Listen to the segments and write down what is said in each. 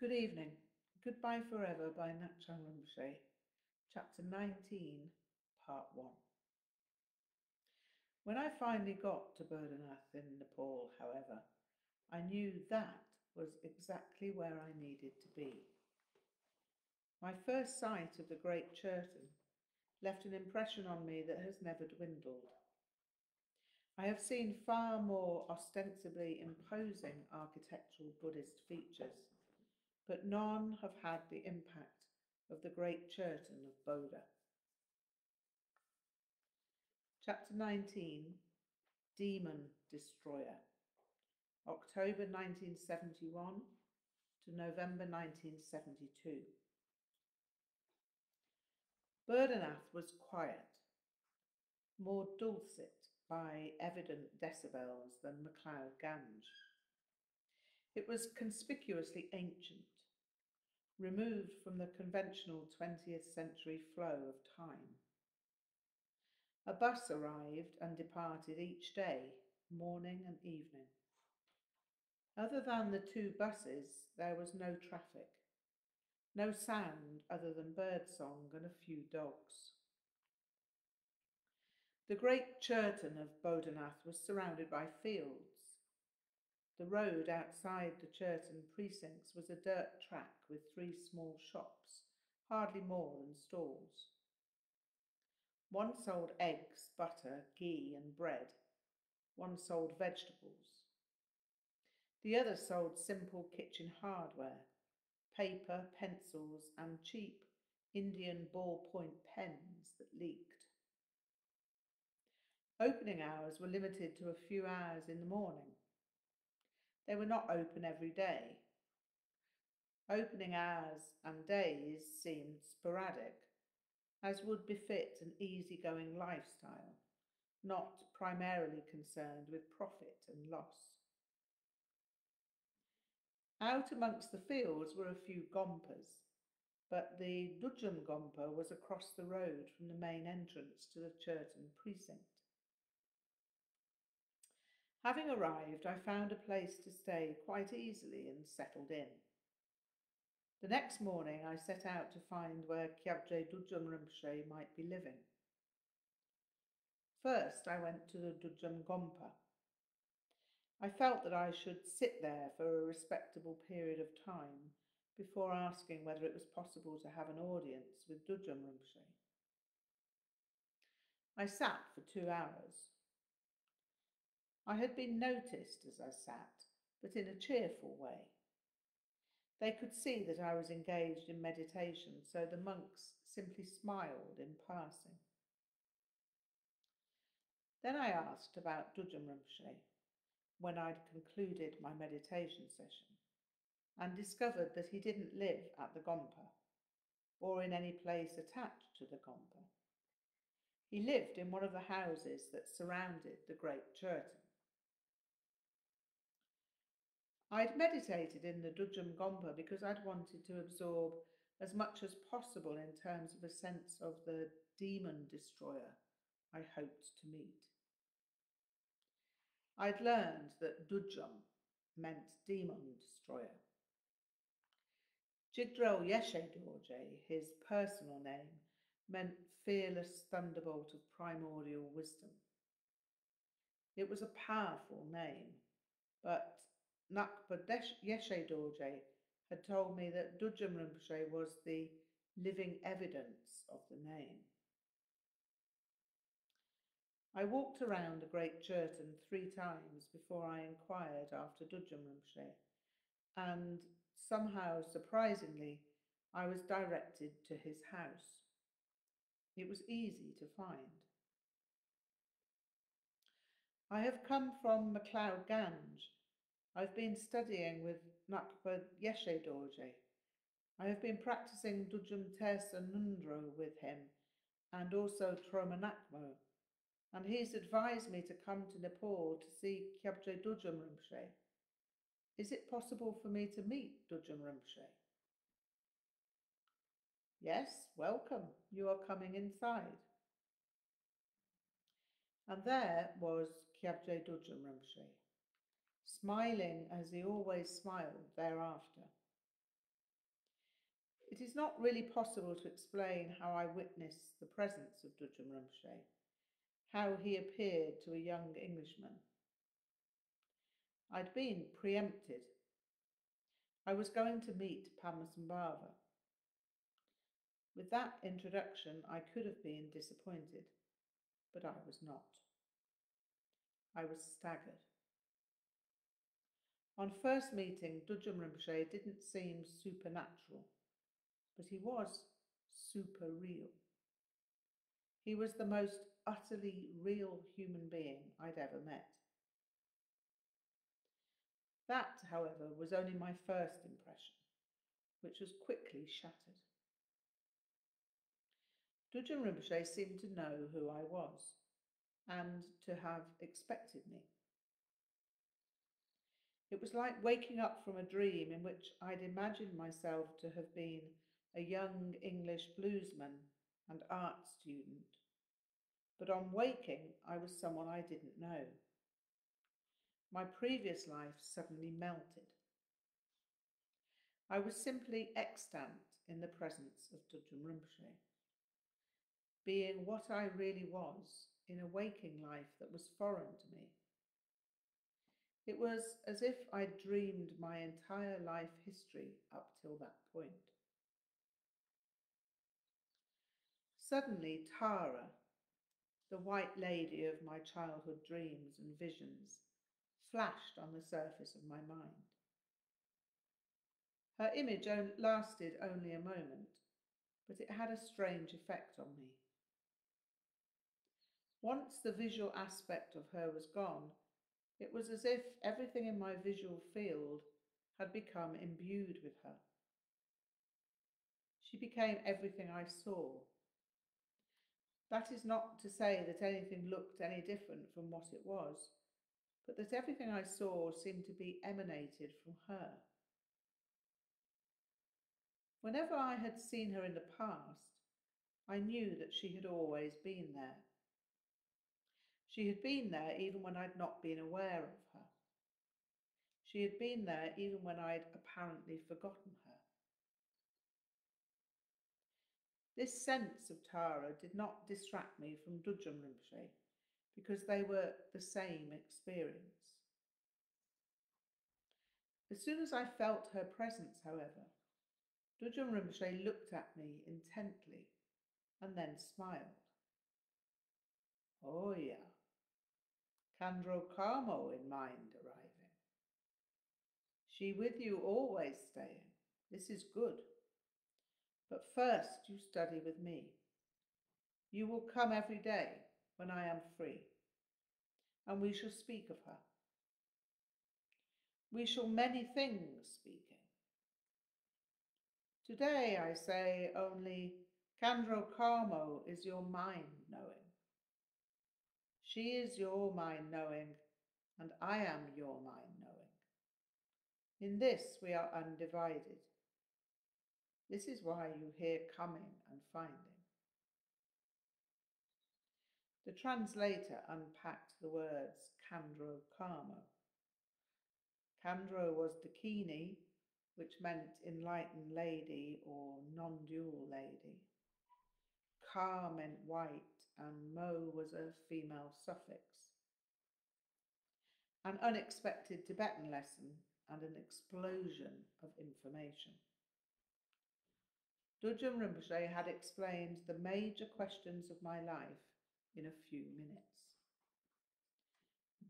Good evening. Goodbye Forever by Ngak'chang Rinpoche, Chapter 19, Part 1. When I finally got to Boudhanath in Nepal, however, I knew that was exactly where I needed to be. My first sight of the Great Chörten left an impression on me that has never dwindled. I have seen far more ostensibly imposing architectural Buddhist features but none have had the impact of the great Chörten of Boudha. Chapter 19 Demon Destroyer, October 1971 to November 1972. Boudhanath was quiet, more dulcet by evident decibels than MacLeod Ganj. It was conspicuously ancient, removed from the conventional 20th century flow of time. A bus arrived and departed each day, morning and evening. Other than the two buses, there was no traffic, no sound other than birdsong and a few dogs. The great Chörten of Boudhanath was surrounded by fields, the road outside the Chörten precincts was a dirt track with three small shops, hardly more than stalls. One sold eggs, butter, ghee, and bread. One sold vegetables. The other sold simple kitchen hardware, paper, pencils, and cheap Indian ballpoint pens that leaked. Opening hours were limited to a few hours in the morning they were not open every day. Opening hours and days seemed sporadic, as would befit an easygoing lifestyle, not primarily concerned with profit and loss. Out amongst the fields were a few gompas, but the Dudjom Gompa was across the road from the main entrance to the Chörten precinct. Having arrived, I found a place to stay quite easily and settled in. The next morning, I set out to find where Kyabje Dudjom Rinpoche might be living. First, I went to the Dudjom Gompa. I felt that I should sit there for a respectable period of time before asking whether it was possible to have an audience with Dudjom Rinpoche. I sat for two hours. I had been noticed as I sat, but in a cheerful way. They could see that I was engaged in meditation, so the monks simply smiled in passing. Then I asked about Dudjom Rinpoche when I'd concluded my meditation session and discovered that he didn't live at the Gompa or in any place attached to the Gompa. He lived in one of the houses that surrounded the great Chörten. I'd meditated in the Dudjom Gompa because I'd wanted to absorb as much as possible in terms of a sense of the demon destroyer I hoped to meet. I'd learned that Dudjom meant demon destroyer. Jigdrel Yeshe Dorje, his personal name, meant fearless thunderbolt of primordial wisdom. It was a powerful name, but Ngakpa Yeshe Dorje had told me that Dudjom Rinpoche was the living evidence of the name. I walked around the Great Chörten three times before I inquired after Dudjom Rinpoche, and somehow, surprisingly, I was directed to his house. It was easy to find. I have come from MacLeod Ganj, I've been studying with Ngakpa Yeshe Dorje. I have been practicing Dudjom Tersar Ngöndro with him and also Tröma Nagmo, and he's advised me to come to Nepal to see Kyabje Dudjom Rinpoche. Is it possible for me to meet Dudjom Rinpoche? Yes, welcome. You are coming inside. And there was Kyabje Dudjom Rinpoche smiling as he always smiled thereafter. It is not really possible to explain how I witnessed the presence of Dudjom Rinpoche, how he appeared to a young Englishman. I'd been preempted. I was going to meet Padmasambhava. With that introduction, I could have been disappointed, but I was not. I was staggered. On first meeting, Dudjom Rinpoche didn't seem supernatural, but he was super real. He was the most utterly real human being I'd ever met. That, however, was only my first impression, which was quickly shattered. Dudjom Rinpoche seemed to know who I was and to have expected me. It was like waking up from a dream in which I'd imagined myself to have been a young English bluesman and art student. But on waking, I was someone I didn't know. My previous life suddenly melted. I was simply extant in the presence of Dudjom Rinpoche, being what I really was in a waking life that was foreign to me. It was as if I dreamed my entire life history up till that point. Suddenly, Tara, the white lady of my childhood dreams and visions, flashed on the surface of my mind. Her image lasted only a moment, but it had a strange effect on me. Once the visual aspect of her was gone, it was as if everything in my visual field had become imbued with her. She became everything I saw. That is not to say that anything looked any different from what it was, but that everything I saw seemed to be emanated from her. Whenever I had seen her in the past, I knew that she had always been there. She had been there even when I'd not been aware of her. She had been there even when I'd apparently forgotten her. This sense of Tara did not distract me from Dudjom Rinpoche because they were the same experience. As soon as I felt her presence, however, Dudjom Rinpoche looked at me intently and then smiled. Oh, yeah, Khandro Karmo in mind arriving. She with you always staying. This is good. But first you study with me. You will come every day when I am free, and we shall speak of her. We shall many things speaking. Today I say only Khandro Karmo is your mind knowing. She is your mind knowing, and I am your mind knowing. In this we are undivided. This is why you hear coming and finding. The translator unpacked the words Khandro Karmo. Khandro was Dakini, which meant enlightened lady or non-dual lady. Ka meant white and Mo was a female suffix. An unexpected Tibetan lesson and an explosion of information. Dudjom Rinpoche had explained the major questions of my life in a few minutes.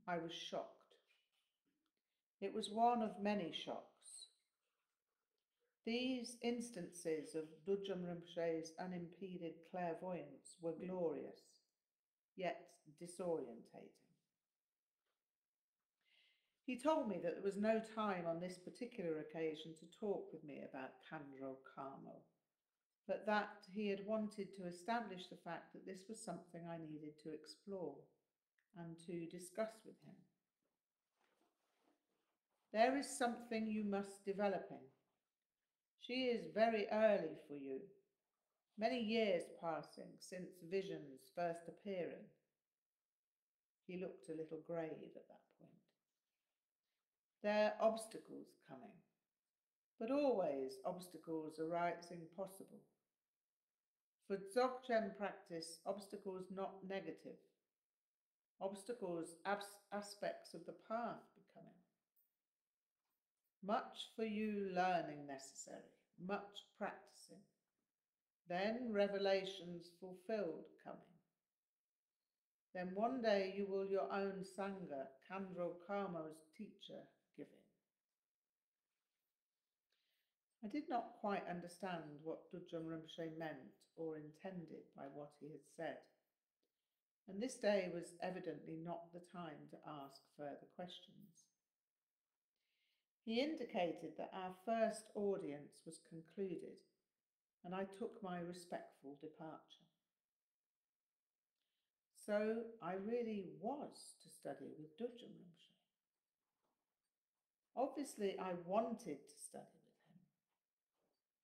I was shocked. It was one of many shocks. These instances of Dudjom Rinpoche's unimpeded clairvoyance were glorious, yet disorientating. He told me that there was no time on this particular occasion to talk with me about Khandro Karmo, but that he had wanted to establish the fact that this was something I needed to explore and to discuss with him. There is something you must develop in, she is very early for you, many years passing since visions first appearing. He looked a little grave at that point. There are obstacles coming, but always obstacles arising possible. For Dzogchen practice, obstacles not negative, obstacles aspects of the path. Much for you learning necessary, much practicing. Then revelations fulfilled coming. Then one day you will your own Sangha, Khandro Karmo's teacher, giving. I did not quite understand what Dudjom Rinpoche meant or intended by what he had said, and this day was evidently not the time to ask further questions. He indicated that our first audience was concluded, and I took my respectful departure. So I really was to study with Dudjom Rinpoche. Obviously, I wanted to study with him,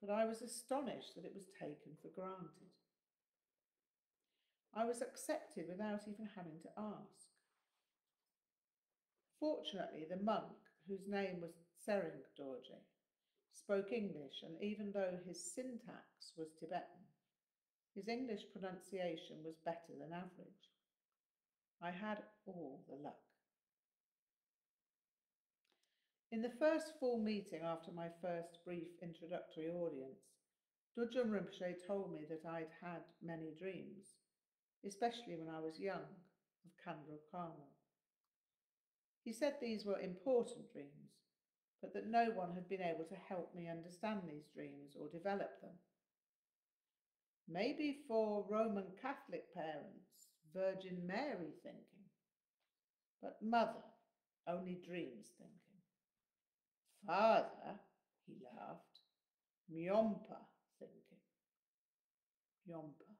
but I was astonished that it was taken for granted. I was accepted without even having to ask. Fortunately, the monk, whose name was Tsering Dorje, spoke English, and even though his syntax was Tibetan, his English pronunciation was better than average. I had all the luck. In the first full meeting after my first brief introductory audience, Dudjom Rinpoche told me that I'd had many dreams, especially when I was young, of Khandro Karmo. He said these were important dreams, but that no one had been able to help me understand these dreams or develop them. Maybe for Roman Catholic parents, Virgin Mary thinking, but mother only dreams thinking. Father, he laughed, Myompa thinking. Myompa,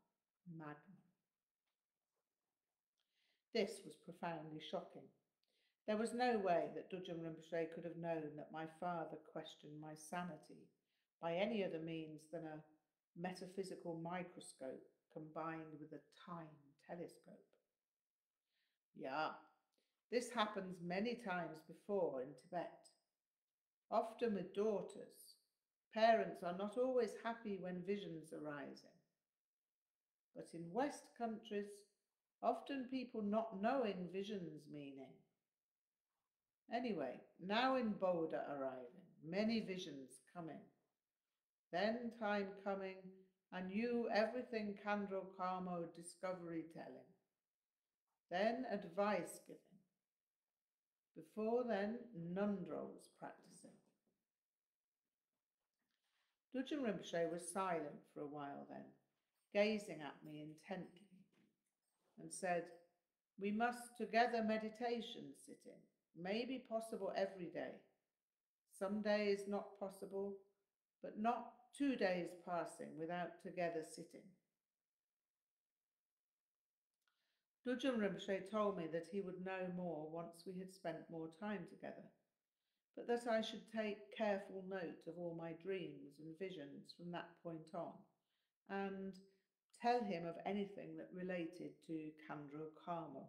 madman. This was profoundly shocking. There was no way that Dudjom Rinpoche could have known that my father questioned my sanity by any other means than a metaphysical microscope combined with a time telescope. Yeah, this happens many times before in Tibet. Often with daughters, parents are not always happy when visions rising. But in West countries, often people not knowing visions meaning. Anyway, now in Boulder arriving, many visions coming. Then time coming, and you everything Khandro Karmo discovery telling. Then advice giving. Before then, Ngöndro was practicing. Dudjom Rinpoche was silent for a while then, gazing at me intently, and said, We must together meditation sit in, maybe possible every day. Some days not possible, but not two days passing without together sitting. Dudjom Rinpoche told me that he would know more once we had spent more time together, but that I should take careful note of all my dreams and visions from that point on, and tell him of anything that related to Khandro Karmo.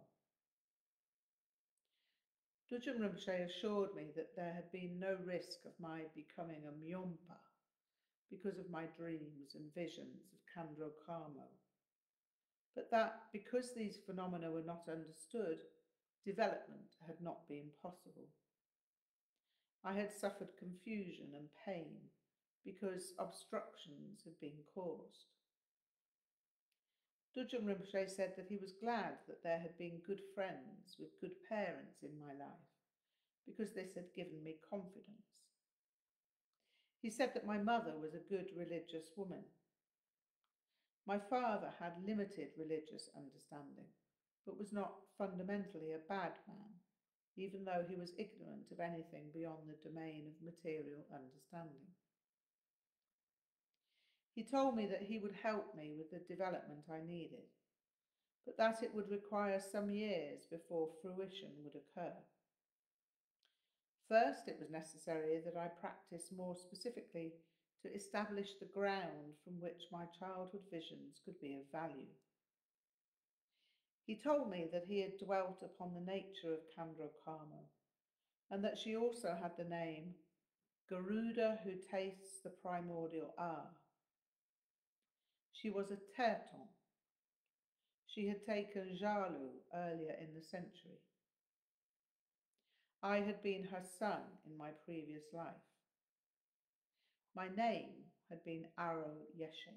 Dudjom Rinpoche assured me that there had been no risk of my becoming a Myompa because of my dreams and visions of Khandro Karmo but that because these phenomena were not understood, development had not been possible. I had suffered confusion and pain because obstructions had been caused. Dudjom Rinpoche said that he was glad that there had been good friends with good parents in my life because this had given me confidence. He said that my mother was a good religious woman my father had limited religious understanding, but was not fundamentally a bad man, even though he was ignorant of anything beyond the domain of material understanding. He told me that he would help me with the development I needed, but that it would require some years before fruition would occur. First, it was necessary that I practice more specifically to establish the ground from which my childhood visions could be of value. He told me that he had dwelt upon the nature of Khandro Karmo and that she also had the name Garuda who tastes the primordial hour. She was a Terton. She had taken Jalu earlier in the century. I had been her son in my previous life. My name had been Aro Yeshe.